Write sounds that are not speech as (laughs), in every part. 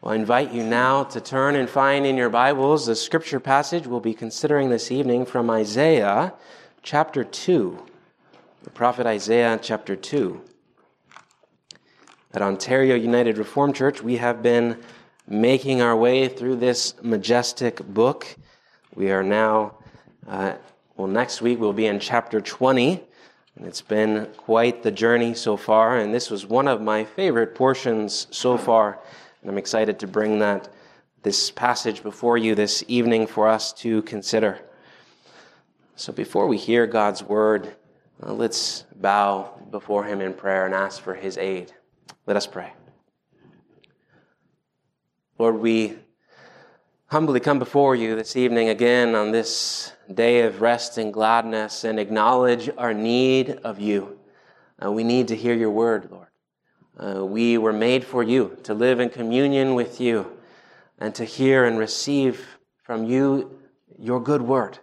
Well, I invite you now to turn and find in your Bibles the scripture passage we'll be considering this evening from Isaiah chapter 2. The prophet Isaiah chapter 2. At Ontario United Reformed Church, we have been making our way through this majestic book. We are now, uh, well, next week we'll be in chapter 20. And it's been quite the journey so far, and this was one of my favorite portions so far. And I'm excited to bring that this passage before you this evening for us to consider. So before we hear God's word, uh, let's bow before him in prayer and ask for his aid. Let us pray. Lord, we humbly come before you this evening again on this day of rest and gladness and acknowledge our need of you. Uh, we need to hear your word, Lord. Uh, we were made for you, to live in communion with you, and to hear and receive from you your good word,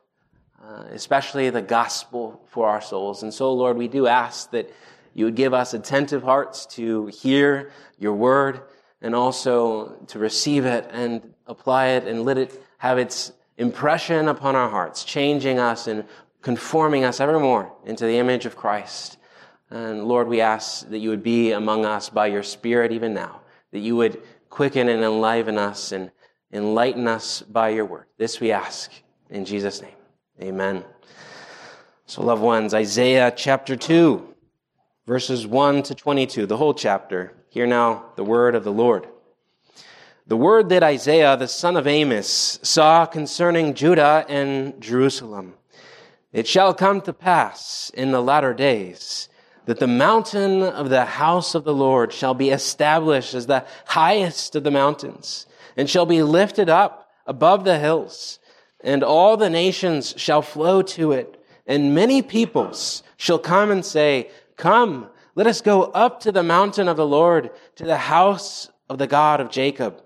uh, especially the gospel for our souls. And so, Lord, we do ask that you would give us attentive hearts to hear your word and also to receive it and apply it and let it have its impression upon our hearts, changing us and conforming us evermore into the image of Christ. And Lord, we ask that you would be among us by your Spirit even now, that you would quicken and enliven us and enlighten us by your word. This we ask in Jesus' name. Amen. So, loved ones, Isaiah chapter 2, verses 1 to 22, the whole chapter. Hear now the word of the Lord. The word that Isaiah, the son of Amos, saw concerning Judah and Jerusalem. It shall come to pass in the latter days that the mountain of the house of the Lord shall be established as the highest of the mountains and shall be lifted up above the hills and all the nations shall flow to it and many peoples shall come and say, come, let us go up to the mountain of the Lord, to the house of the God of Jacob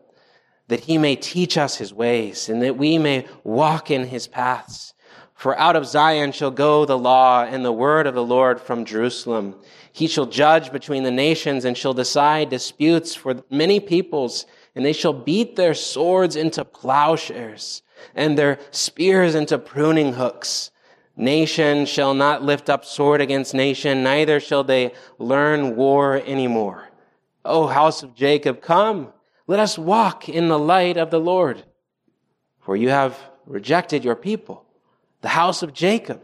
that he may teach us his ways and that we may walk in his paths. For out of Zion shall go the law and the word of the Lord from Jerusalem. He shall judge between the nations and shall decide disputes for many peoples, and they shall beat their swords into plowshares and their spears into pruning hooks. Nation shall not lift up sword against nation, neither shall they learn war anymore. O house of Jacob, come. Let us walk in the light of the Lord. For you have rejected your people, the house of Jacob,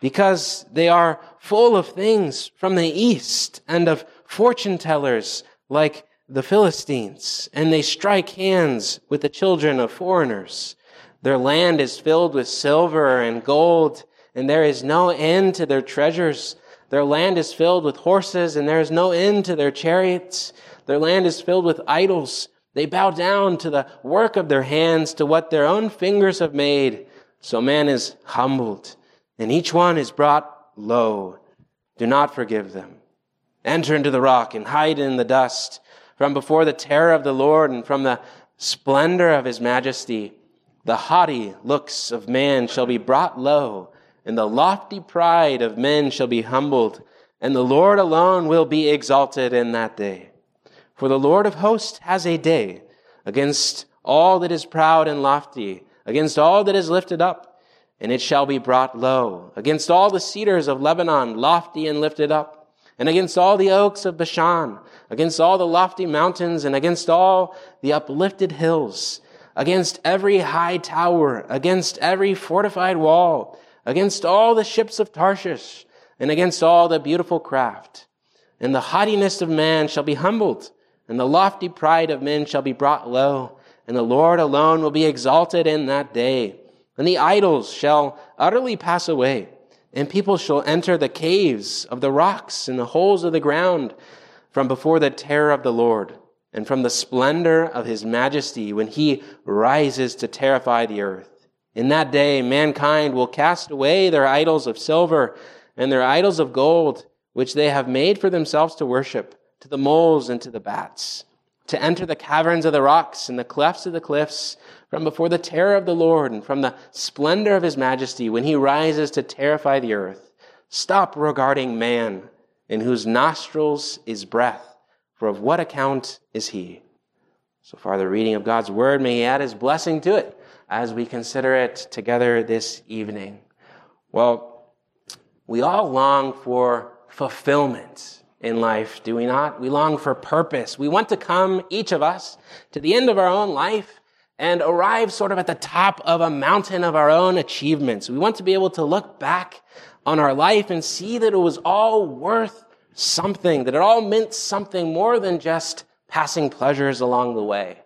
because they are full of things from the east and of fortune tellers like the Philistines, and they strike hands with the children of foreigners. Their land is filled with silver and gold, and there is no end to their treasures. Their land is filled with horses, and there is no end to their chariots. Their land is filled with idols. They bow down to the work of their hands, to what their own fingers have made. So man is humbled, and each one is brought low. Do not forgive them. Enter into the rock and hide in the dust from before the terror of the Lord and from the splendor of his majesty. The haughty looks of man shall be brought low, and the lofty pride of men shall be humbled, and the Lord alone will be exalted in that day. For the Lord of hosts has a day against all that is proud and lofty, against all that is lifted up, and it shall be brought low, against all the cedars of Lebanon, lofty and lifted up, and against all the oaks of Bashan, against all the lofty mountains, and against all the uplifted hills, against every high tower, against every fortified wall, against all the ships of Tarshish, and against all the beautiful craft. And the haughtiness of man shall be humbled, and the lofty pride of men shall be brought low, and the Lord alone will be exalted in that day. And the idols shall utterly pass away, and people shall enter the caves of the rocks and the holes of the ground from before the terror of the Lord and from the splendor of his majesty when he rises to terrify the earth. In that day, mankind will cast away their idols of silver and their idols of gold, which they have made for themselves to worship to the moles and to the bats, to enter the caverns of the rocks and the clefts of the cliffs, from before the terror of the Lord and from the splendor of his majesty when he rises to terrify the earth. Stop regarding man, in whose nostrils is breath, for of what account is he? So far, the reading of God's word, may He add His blessing to it as we consider it together this evening. Well, we all long for fulfillment in life, do we not? We long for purpose. We want to come, each of us, to the end of our own life and arrive sort of at the top of a mountain of our own achievements. We want to be able to look back on our life and see that it was all worth something, that it all meant something more than just passing pleasures along the way.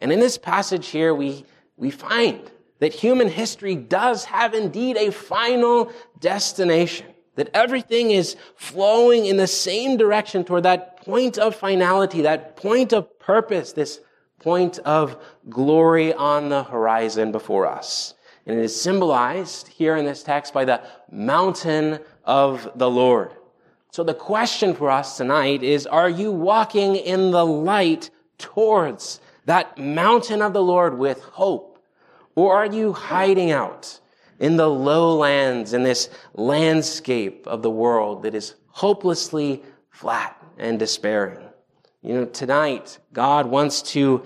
And in this passage here, we, we find that human history does have indeed a final destination that everything is flowing in the same direction toward that point of finality, that point of purpose, this point of glory on the horizon before us. And it is symbolized here in this text by the mountain of the Lord. So the question for us tonight is, are you walking in the light towards that mountain of the Lord with hope? Or are you hiding out in the lowlands, in this landscape of the world that is hopelessly flat and despairing. You know, tonight, God wants to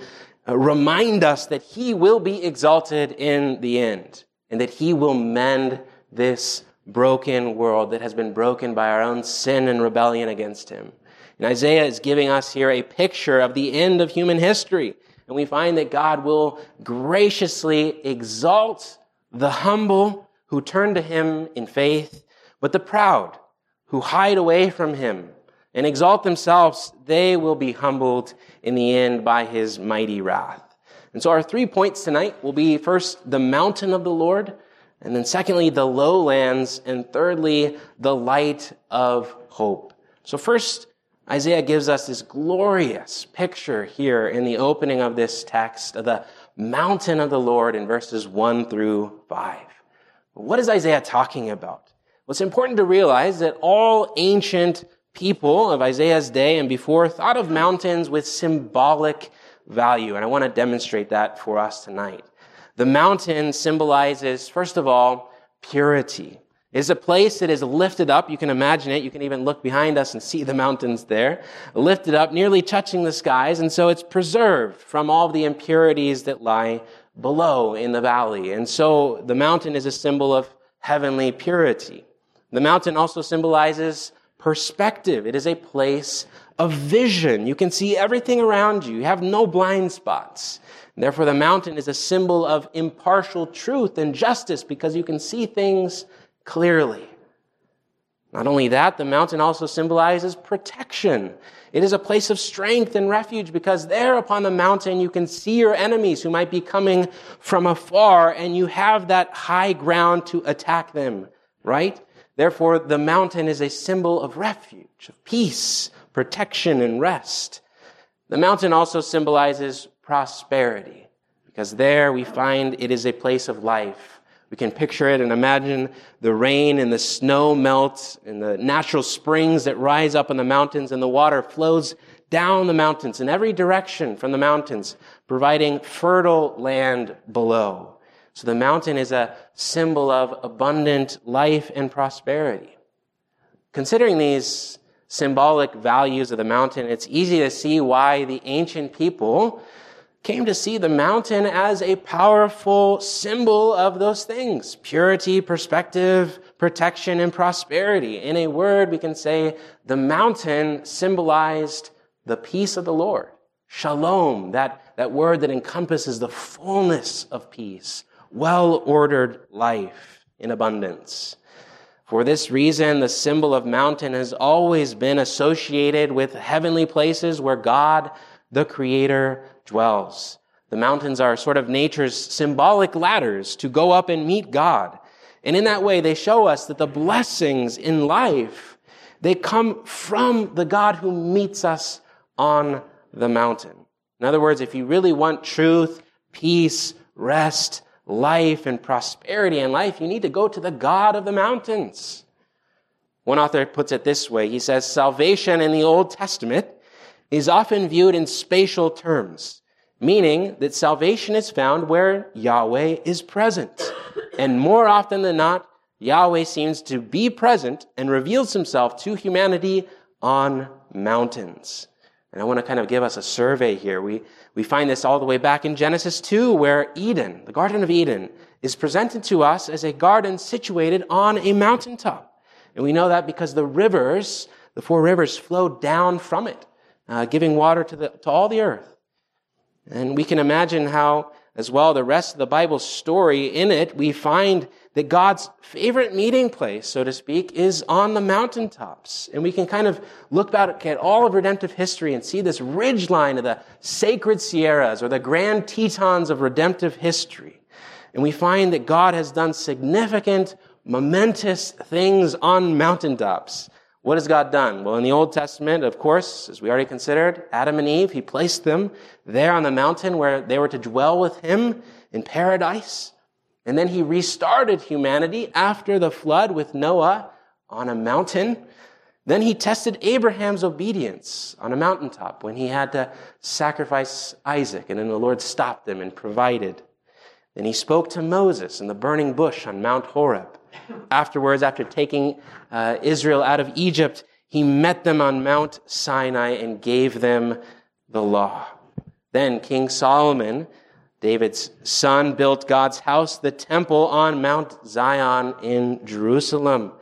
uh, remind us that He will be exalted in the end and that He will mend this broken world that has been broken by our own sin and rebellion against Him. And Isaiah is giving us here a picture of the end of human history. And we find that God will graciously exalt the humble who turn to him in faith, but the proud who hide away from him and exalt themselves, they will be humbled in the end by his mighty wrath. And so our three points tonight will be first, the mountain of the Lord, and then secondly, the lowlands, and thirdly, the light of hope. So first, Isaiah gives us this glorious picture here in the opening of this text of the mountain of the Lord in verses 1 through 5. What is Isaiah talking about? Well, it's important to realize that all ancient people of Isaiah's day and before thought of mountains with symbolic value, and I want to demonstrate that for us tonight. The mountain symbolizes, first of all, purity. Is a place that is lifted up. You can imagine it. You can even look behind us and see the mountains there. Lifted up, nearly touching the skies. And so it's preserved from all the impurities that lie below in the valley. And so the mountain is a symbol of heavenly purity. The mountain also symbolizes perspective. It is a place of vision. You can see everything around you. You have no blind spots. Therefore, the mountain is a symbol of impartial truth and justice because you can see things clearly. Not only that, the mountain also symbolizes protection. It is a place of strength and refuge because there upon the mountain you can see your enemies who might be coming from afar and you have that high ground to attack them, right? Therefore, the mountain is a symbol of refuge, of peace, protection, and rest. The mountain also symbolizes prosperity because there we find it is a place of life we can picture it and imagine the rain and the snow melts and the natural springs that rise up in the mountains and the water flows down the mountains in every direction from the mountains, providing fertile land below. So the mountain is a symbol of abundant life and prosperity. Considering these symbolic values of the mountain, it's easy to see why the ancient people came to see the mountain as a powerful symbol of those things purity, perspective, protection, and prosperity. In a word, we can say the mountain symbolized the peace of the Lord. Shalom, that, that word that encompasses the fullness of peace, well ordered life in abundance. For this reason, the symbol of mountain has always been associated with heavenly places where God, the Creator, dwells. The mountains are sort of nature's symbolic ladders to go up and meet God. And in that way, they show us that the blessings in life, they come from the God who meets us on the mountain. In other words, if you really want truth, peace, rest, life, and prosperity in life, you need to go to the God of the mountains. One author puts it this way. He says, salvation in the Old Testament is often viewed in spatial terms, meaning that salvation is found where Yahweh is present. And more often than not, Yahweh seems to be present and reveals himself to humanity on mountains. And I want to kind of give us a survey here. We, we find this all the way back in Genesis 2, where Eden, the Garden of Eden, is presented to us as a garden situated on a mountaintop. And we know that because the rivers, the four rivers, flow down from it, uh, giving water to, the, to all the earth. And we can imagine how, as well, the rest of the Bible story in it, we find that God's favorite meeting place, so to speak, is on the mountaintops. And we can kind of look back at all of redemptive history and see this ridge line of the sacred Sierras or the grand Tetons of redemptive history. And we find that God has done significant, momentous things on mountaintops. What has God done? Well, in the Old Testament, of course, as we already considered, Adam and Eve, He placed them there on the mountain where they were to dwell with Him in paradise. And then He restarted humanity after the flood with Noah on a mountain. Then He tested Abraham's obedience on a mountaintop when he had to sacrifice Isaac. And then the Lord stopped them and provided. Then He spoke to Moses in the burning bush on Mount Horeb. Afterwards, after taking uh, Israel out of Egypt, he met them on Mount Sinai and gave them the law. Then King Solomon, David's son, built God's house, the temple on Mount Zion in Jerusalem.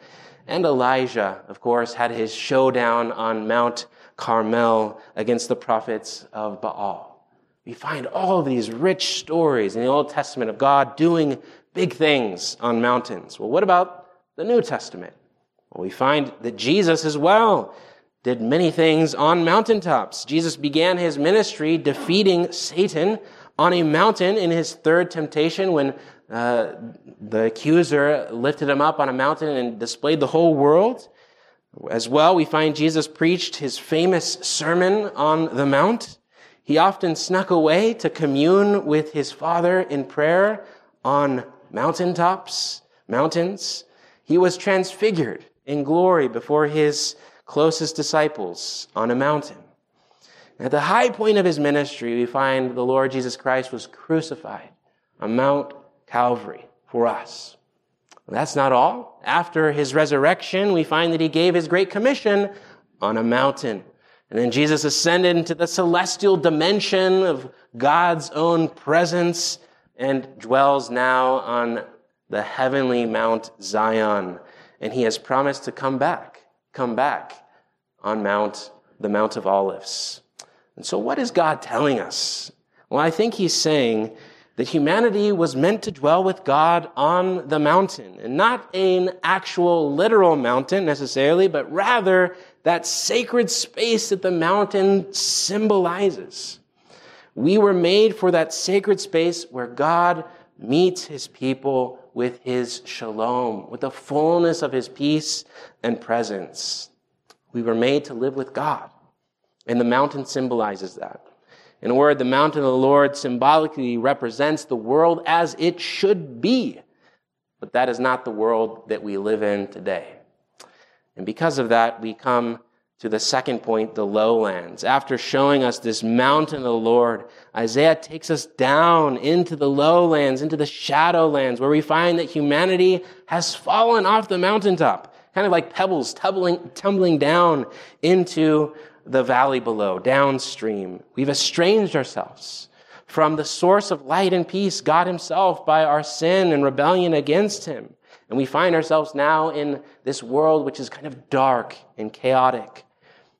And Elijah, of course, had his showdown on Mount Carmel against the prophets of Baal. We find all these rich stories in the Old Testament of God doing big things on mountains. Well, what about the New Testament? Well, we find that Jesus as well did many things on mountaintops. Jesus began his ministry defeating Satan on a mountain in his third temptation when uh, the accuser lifted him up on a mountain and displayed the whole world. As well, we find Jesus preached his famous sermon on the mount. He often snuck away to commune with his Father in prayer on mountaintops, mountains. He was transfigured in glory before his closest disciples on a mountain. At the high point of his ministry, we find the Lord Jesus Christ was crucified on Mount Calvary for us. That's not all. After his resurrection, we find that he gave his great commission on a mountain. And then Jesus ascended into the celestial dimension of God's own presence and dwells now on the heavenly Mount Zion. And he has promised to come back, come back on Mount, the Mount of Olives. And so what is God telling us? Well, I think he's saying that humanity was meant to dwell with God on the mountain, and not an actual literal mountain necessarily, but rather that sacred space that the mountain symbolizes. We were made for that sacred space where God meets his people with his shalom, with the fullness of his peace and presence. We were made to live with God. And the mountain symbolizes that. In a word, the mountain of the Lord symbolically represents the world as it should be. But that is not the world that we live in today. And because of that, we come to the second point, the lowlands. After showing us this mountain of the Lord, Isaiah takes us down into the lowlands, into the shadowlands, where we find that humanity has fallen off the mountaintop, kind of like pebbles tumbling, tumbling down into the valley below, downstream. We've estranged ourselves from the source of light and peace, God Himself, by our sin and rebellion against Him. And we find ourselves now in this world which is kind of dark and chaotic.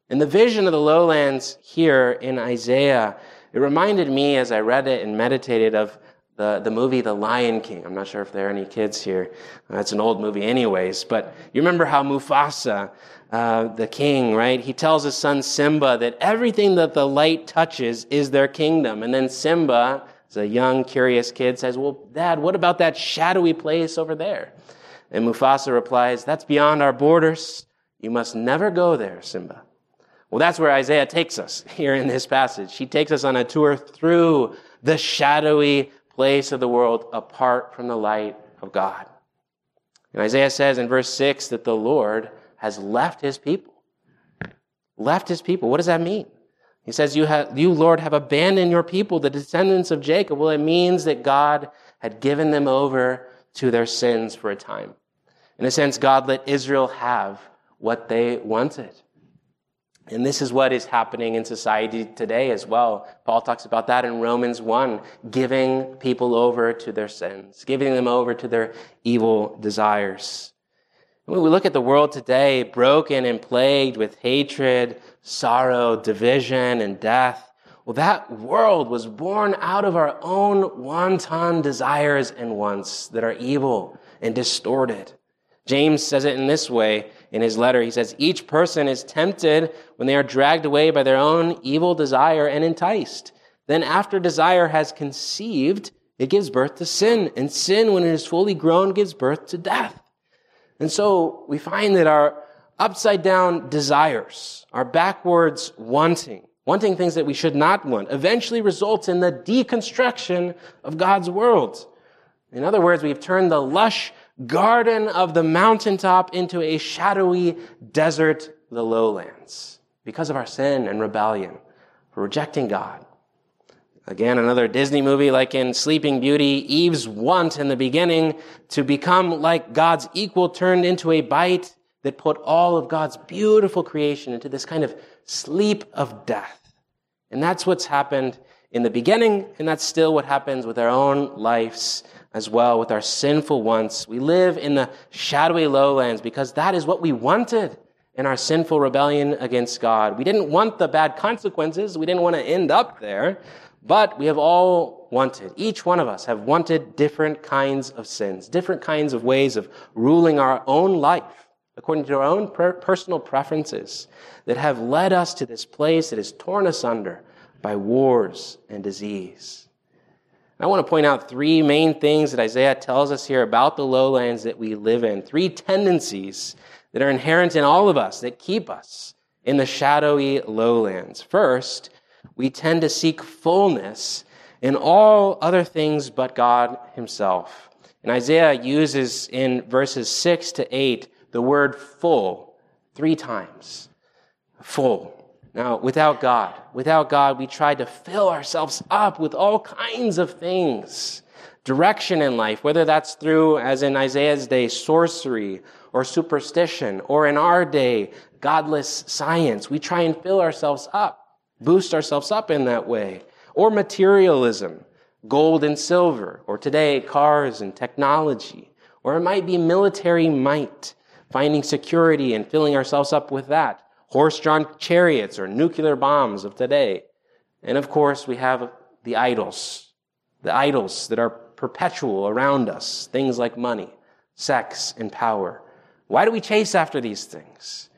And the vision of the lowlands here in Isaiah, it reminded me as I read it and meditated of the, the movie The Lion King. I'm not sure if there are any kids here. That's an old movie anyways, but you remember how Mufasa, uh, the king, right? He tells his son Simba that everything that the light touches is their kingdom. And then Simba, as a young, curious kid, says, well, dad, what about that shadowy place over there? And Mufasa replies, that's beyond our borders. You must never go there, Simba. Well, that's where Isaiah takes us (laughs) here in this passage. He takes us on a tour through the shadowy place of the world apart from the light of God. And Isaiah says in verse 6 that the Lord has left his people. Left his people. What does that mean? He says, you, have, you, Lord, have abandoned your people, the descendants of Jacob. Well, it means that God had given them over to their sins for a time. In a sense, God let Israel have what they wanted. And this is what is happening in society today as well. Paul talks about that in Romans 1, giving people over to their sins, giving them over to their evil desires. When we look at the world today, broken and plagued with hatred, sorrow, division, and death, well, that world was born out of our own wanton desires and wants that are evil and distorted. James says it in this way in his letter. He says, Each person is tempted when they are dragged away by their own evil desire and enticed. Then, after desire has conceived, it gives birth to sin. And sin, when it is fully grown, gives birth to death. And so we find that our upside down desires, our backwards wanting, wanting things that we should not want, eventually results in the deconstruction of God's world. In other words, we've turned the lush garden of the mountaintop into a shadowy desert, the lowlands, because of our sin and rebellion, for rejecting God. Again, another Disney movie like in Sleeping Beauty, Eve's want in the beginning to become like God's equal turned into a bite that put all of God's beautiful creation into this kind of sleep of death. And that's what's happened in the beginning, and that's still what happens with our own lives as well with our sinful wants. We live in the shadowy lowlands because that is what we wanted in our sinful rebellion against God. We didn't want the bad consequences. We didn't want to end up there, but we have all wanted, each one of us have wanted different kinds of sins, different kinds of ways of ruling our own life according to our own per- personal preferences that have led us to this place that has torn us under by wars and disease. I want to point out three main things that Isaiah tells us here about the lowlands that we live in. Three tendencies that are inherent in all of us that keep us in the shadowy lowlands. First, we tend to seek fullness in all other things but God Himself. And Isaiah uses in verses 6 to 8 the word full three times. Full. Now, without God, without God, we try to fill ourselves up with all kinds of things. Direction in life, whether that's through, as in Isaiah's day, sorcery or superstition, or in our day, godless science. We try and fill ourselves up, boost ourselves up in that way. Or materialism, gold and silver, or today, cars and technology. Or it might be military might, finding security and filling ourselves up with that horse drawn chariots or nuclear bombs of today. And of course, we have the idols, the idols that are perpetual around us, things like money, sex, and power. Why do we chase after these things?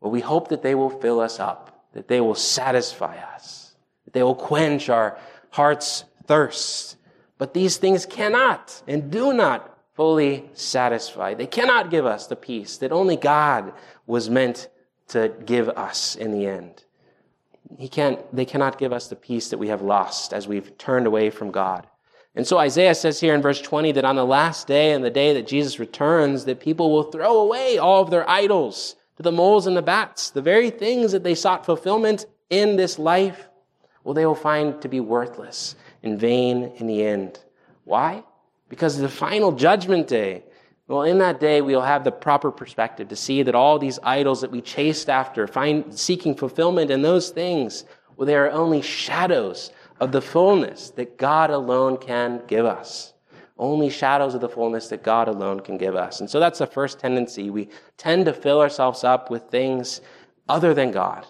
Well, we hope that they will fill us up, that they will satisfy us, that they will quench our heart's thirst. But these things cannot and do not fully satisfy. They cannot give us the peace that only God was meant to give us in the end. He can't, they cannot give us the peace that we have lost as we've turned away from God. And so Isaiah says here in verse 20 that on the last day and the day that Jesus returns, that people will throw away all of their idols to the moles and the bats, the very things that they sought fulfillment in this life, well, they will find to be worthless and vain in the end. Why? Because the final judgment day, well, in that day, we'll have the proper perspective to see that all these idols that we chased after, find, seeking fulfillment in those things, well, they are only shadows of the fullness that God alone can give us. Only shadows of the fullness that God alone can give us. And so that's the first tendency. We tend to fill ourselves up with things other than God.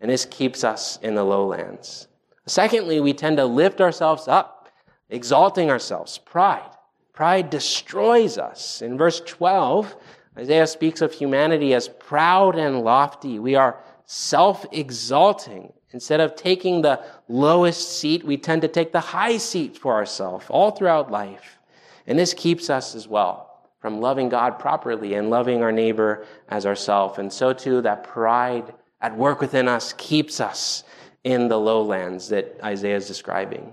And this keeps us in the lowlands. Secondly, we tend to lift ourselves up, exalting ourselves, pride. Pride destroys us. In verse 12, Isaiah speaks of humanity as proud and lofty. We are self exalting. Instead of taking the lowest seat, we tend to take the high seat for ourselves all throughout life. And this keeps us as well from loving God properly and loving our neighbor as ourselves. And so too, that pride at work within us keeps us in the lowlands that Isaiah is describing.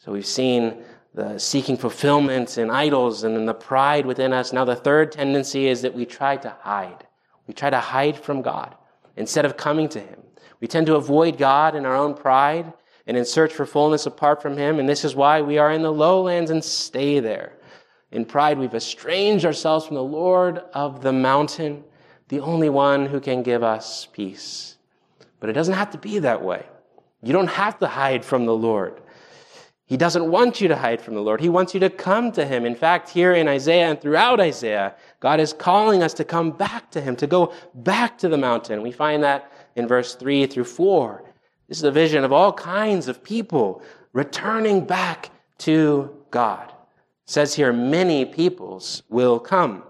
So we've seen the seeking fulfillment in idols and then the pride within us. Now, the third tendency is that we try to hide. We try to hide from God instead of coming to Him. We tend to avoid God in our own pride and in search for fullness apart from Him. And this is why we are in the lowlands and stay there. In pride, we've estranged ourselves from the Lord of the mountain, the only one who can give us peace. But it doesn't have to be that way. You don't have to hide from the Lord. He doesn't want you to hide from the Lord. He wants you to come to Him. In fact, here in Isaiah and throughout Isaiah, God is calling us to come back to Him, to go back to the mountain. We find that in verse 3 through 4. This is a vision of all kinds of people returning back to God. It says here, many peoples will come.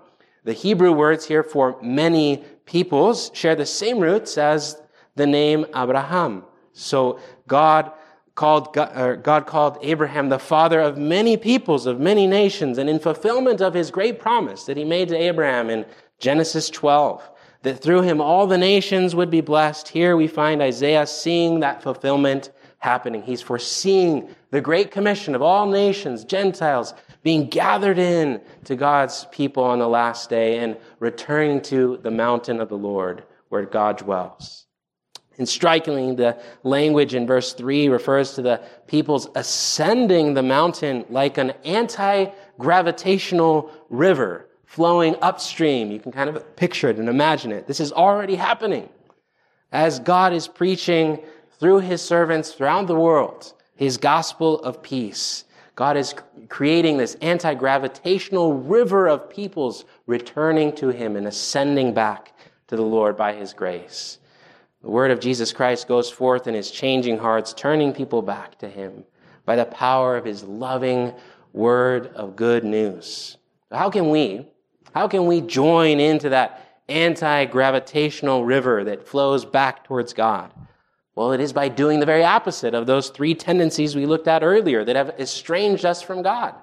The Hebrew words here for many peoples share the same roots as the name Abraham. So God called God called Abraham the father of many peoples, of many nations, and in fulfillment of his great promise that he made to Abraham in Genesis 12, that through him all the nations would be blessed. Here we find Isaiah seeing that fulfillment happening. He's foreseeing the great commission of all nations, Gentiles, being gathered in to God's people on the last day and returning to the mountain of the Lord where God dwells. And strikingly, the language in verse 3 refers to the people's ascending the mountain like an anti gravitational river flowing upstream. You can kind of picture it and imagine it. This is already happening as God is preaching through his servants throughout the world his gospel of peace. God is creating this anti gravitational river of peoples returning to him and ascending back to the Lord by his grace. The word of Jesus Christ goes forth in his changing hearts, turning people back to him by the power of his loving word of good news. How can we, how can we join into that anti-gravitational river that flows back towards God? Well, it is by doing the very opposite of those three tendencies we looked at earlier that have estranged us from God.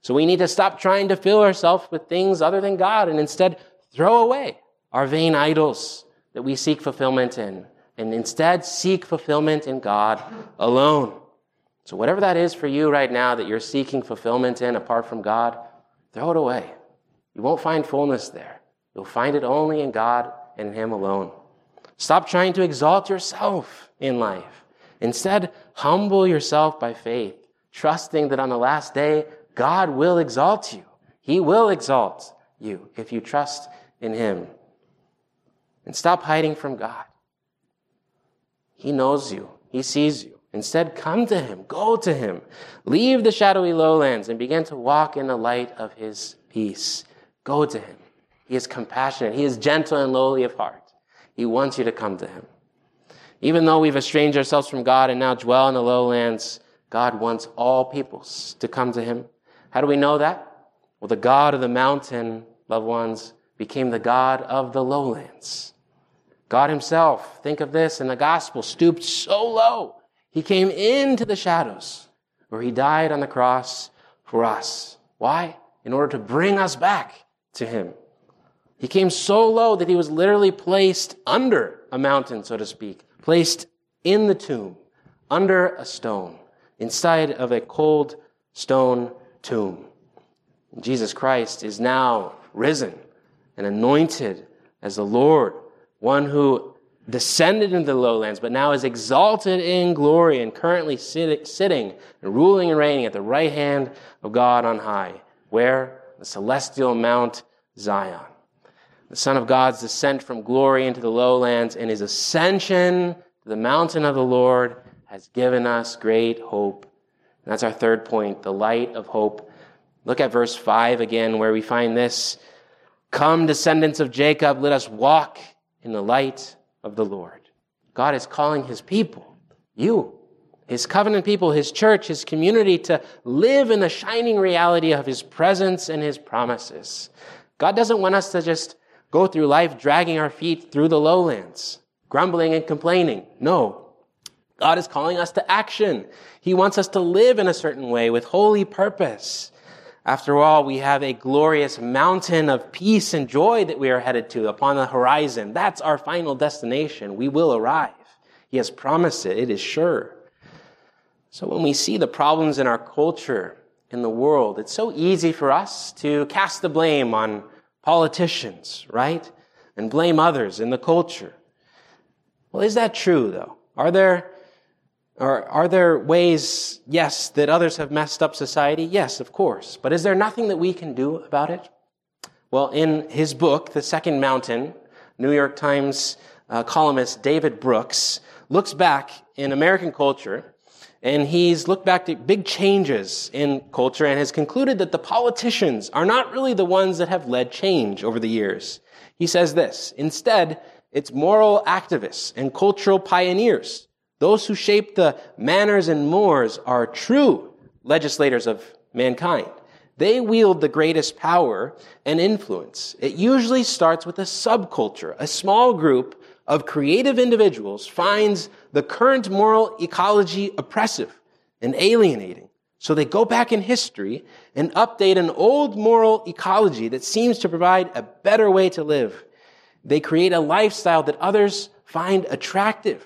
So we need to stop trying to fill ourselves with things other than God and instead throw away our vain idols that we seek fulfillment in, and instead seek fulfillment in God alone. So, whatever that is for you right now that you're seeking fulfillment in apart from God, throw it away. You won't find fullness there. You'll find it only in God and Him alone. Stop trying to exalt yourself in life. Instead, humble yourself by faith, trusting that on the last day, God will exalt you. He will exalt you if you trust in Him and stop hiding from God. He knows you. He sees you. Instead, come to Him. Go to Him. Leave the shadowy lowlands and begin to walk in the light of His peace. Go to Him. He is compassionate. He is gentle and lowly of heart. He wants you to come to Him. Even though we've estranged ourselves from God and now dwell in the lowlands, God wants all peoples to come to Him. How do we know that? Well, the God of the mountain, loved ones, became the God of the lowlands. God Himself, think of this in the gospel, stooped so low. He came into the shadows where He died on the cross for us. Why? In order to bring us back to Him. He came so low that He was literally placed under a mountain, so to speak, placed in the tomb, under a stone, inside of a cold stone tomb. Jesus Christ is now risen and anointed as the Lord one who descended into the lowlands, but now is exalted in glory and currently sit, sitting and ruling and reigning at the right hand of God on high. Where? The celestial Mount Zion. The Son of God's descent from glory into the lowlands and his ascension to the mountain of the Lord has given us great hope. And that's our third point, the light of hope. Look at verse 5 again, where we find this Come, descendants of Jacob, let us walk in the light of the Lord. God is calling his people, you, his covenant people, his church, his community to live in the shining reality of his presence and his promises. God doesn't want us to just go through life dragging our feet through the lowlands, grumbling and complaining. No. God is calling us to action. He wants us to live in a certain way with holy purpose. After all, we have a glorious mountain of peace and joy that we are headed to upon the horizon. That's our final destination. We will arrive. He has promised it. It is sure. So when we see the problems in our culture, in the world, it's so easy for us to cast the blame on politicians, right? And blame others in the culture. Well, is that true though? Are there are there ways, yes, that others have messed up society? Yes, of course. But is there nothing that we can do about it? Well, in his book, The Second Mountain, New York Times uh, columnist David Brooks looks back in American culture and he's looked back at big changes in culture and has concluded that the politicians are not really the ones that have led change over the years. He says this, instead, it's moral activists and cultural pioneers. Those who shape the manners and mores are true legislators of mankind. They wield the greatest power and influence. It usually starts with a subculture, a small group of creative individuals finds the current moral ecology oppressive and alienating. So they go back in history and update an old moral ecology that seems to provide a better way to live. They create a lifestyle that others find attractive.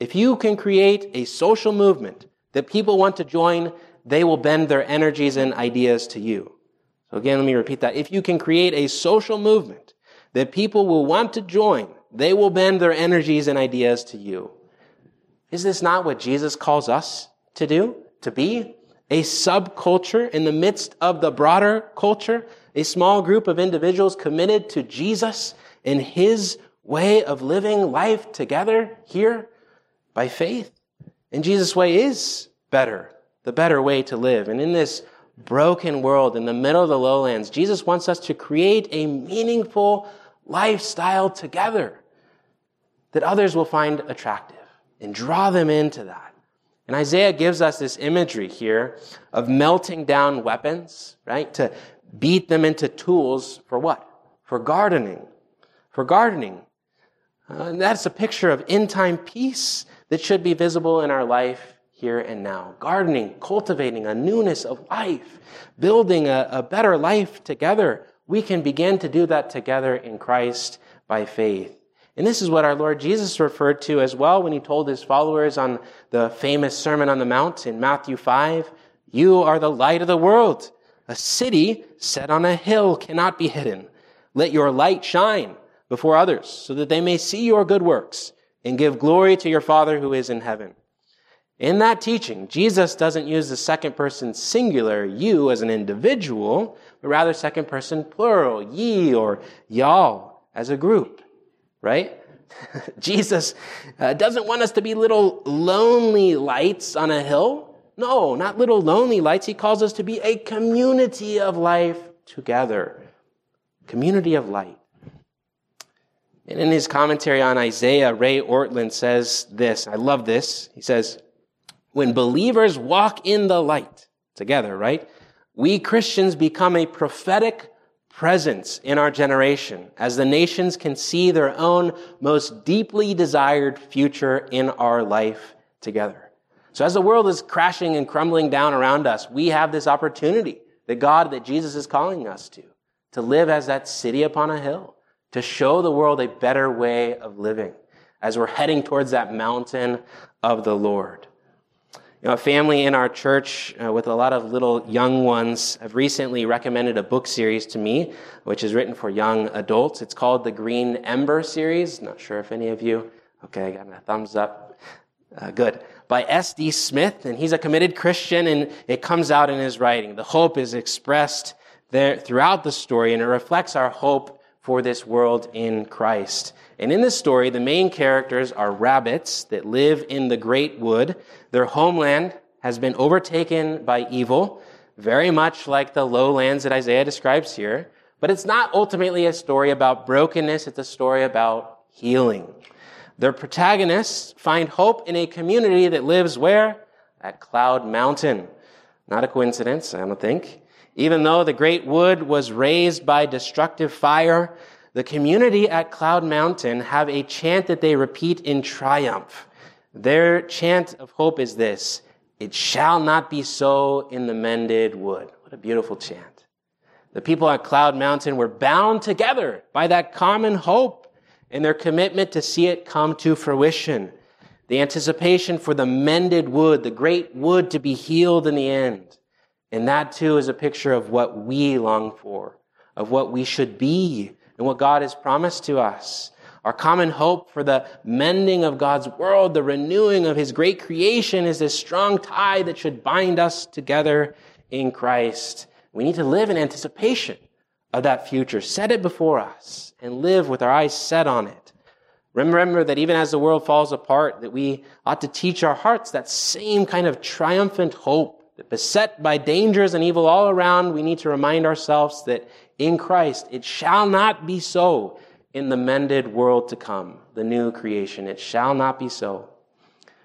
If you can create a social movement that people want to join, they will bend their energies and ideas to you. So again, let me repeat that. If you can create a social movement that people will want to join, they will bend their energies and ideas to you. Is this not what Jesus calls us to do? To be? A subculture in the midst of the broader culture? A small group of individuals committed to Jesus and His way of living life together here by faith? And Jesus' way is better, the better way to live. And in this broken world, in the middle of the lowlands, Jesus wants us to create a meaningful lifestyle together that others will find attractive and draw them into that. And Isaiah gives us this imagery here of melting down weapons, right? To beat them into tools for what? For gardening. For gardening. Uh, and that's a picture of in time peace that should be visible in our life here and now. Gardening, cultivating a newness of life, building a, a better life together. We can begin to do that together in Christ by faith. And this is what our Lord Jesus referred to as well when he told his followers on the famous Sermon on the Mount in Matthew 5 You are the light of the world. A city set on a hill cannot be hidden. Let your light shine before others so that they may see your good works and give glory to your Father who is in heaven. In that teaching, Jesus doesn't use the second person singular, you as an individual, but rather second person plural, ye or y'all as a group right? (laughs) Jesus uh, doesn't want us to be little lonely lights on a hill. No, not little lonely lights. He calls us to be a community of life together. Community of light. And in his commentary on Isaiah, Ray Ortlund says this. I love this. He says, when believers walk in the light together, right? We Christians become a prophetic presence in our generation as the nations can see their own most deeply desired future in our life together. So as the world is crashing and crumbling down around us, we have this opportunity that God, that Jesus is calling us to, to live as that city upon a hill, to show the world a better way of living as we're heading towards that mountain of the Lord. You know, a family in our church uh, with a lot of little young ones have recently recommended a book series to me, which is written for young adults. It's called the Green Ember series. Not sure if any of you, okay, I got a thumbs up. Uh, good. By S.D. Smith, and he's a committed Christian, and it comes out in his writing. The hope is expressed there throughout the story, and it reflects our hope for this world in Christ. And in this story, the main characters are rabbits that live in the great wood. Their homeland has been overtaken by evil, very much like the lowlands that Isaiah describes here. But it's not ultimately a story about brokenness, it's a story about healing. Their protagonists find hope in a community that lives where? At Cloud Mountain. Not a coincidence, I don't think. Even though the great wood was razed by destructive fire, the community at Cloud Mountain have a chant that they repeat in triumph. Their chant of hope is this It shall not be so in the mended wood. What a beautiful chant. The people at Cloud Mountain were bound together by that common hope and their commitment to see it come to fruition. The anticipation for the mended wood, the great wood to be healed in the end. And that too is a picture of what we long for, of what we should be and what God has promised to us. Our common hope for the mending of God's world, the renewing of His great creation is this strong tie that should bind us together in Christ. We need to live in anticipation of that future. Set it before us and live with our eyes set on it. Remember that even as the world falls apart, that we ought to teach our hearts that same kind of triumphant hope beset by dangers and evil all around, we need to remind ourselves that in Christ it shall not be so in the mended world to come, the new creation. It shall not be so.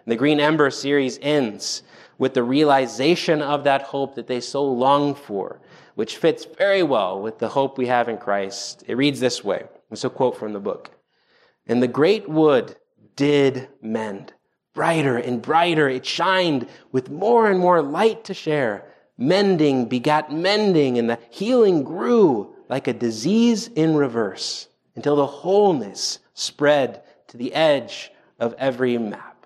The Green Ember series ends with the realization of that hope that they so long for, which fits very well with the hope we have in Christ. It reads this way. It's a quote from the book. And the great wood did mend. Brighter and brighter it shined with more and more light to share. Mending begat mending, and the healing grew like a disease in reverse until the wholeness spread to the edge of every map.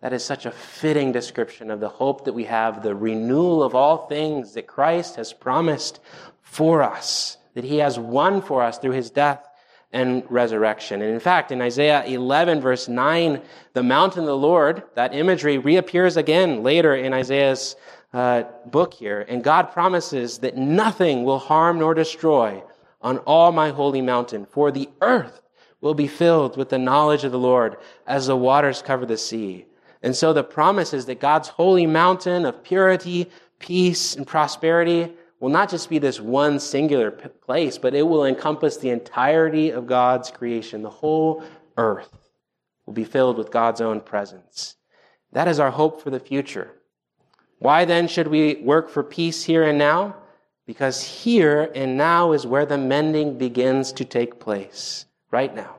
That is such a fitting description of the hope that we have, the renewal of all things that Christ has promised for us, that he has won for us through his death and resurrection. And in fact, in Isaiah 11, verse 9, the mountain of the Lord, that imagery reappears again later in Isaiah's uh, book here. And God promises that nothing will harm nor destroy on all my holy mountain, for the earth will be filled with the knowledge of the Lord as the waters cover the sea. And so the promise is that God's holy mountain of purity, peace, and prosperity will not just be this one singular place, but it will encompass the entirety of God's creation. The whole earth will be filled with God's own presence. That is our hope for the future. Why then should we work for peace here and now? Because here and now is where the mending begins to take place, right now.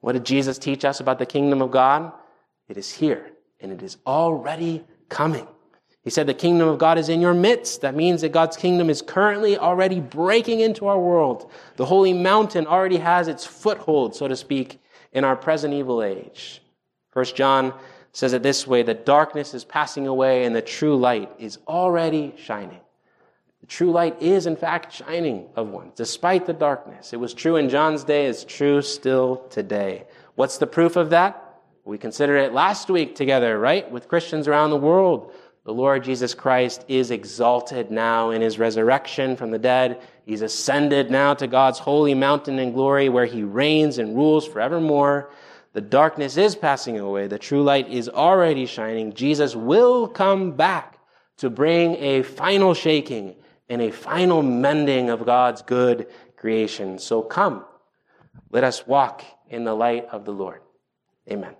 What did Jesus teach us about the kingdom of God? It is here, and it is already coming. He said the kingdom of God is in your midst. That means that God's kingdom is currently already breaking into our world. The holy mountain already has its foothold, so to speak, in our present evil age. First John says it this way, that darkness is passing away and the true light is already shining. The true light is, in fact, shining of one, despite the darkness. It was true in John's day, it's true still today. What's the proof of that? We considered it last week together, right? With Christians around the world. The Lord Jesus Christ is exalted now in his resurrection from the dead. He's ascended now to God's holy mountain in glory where he reigns and rules forevermore. The darkness is passing away. The true light is already shining. Jesus will come back to bring a final shaking and a final mending of God's good creation. So come, let us walk in the light of the Lord. Amen.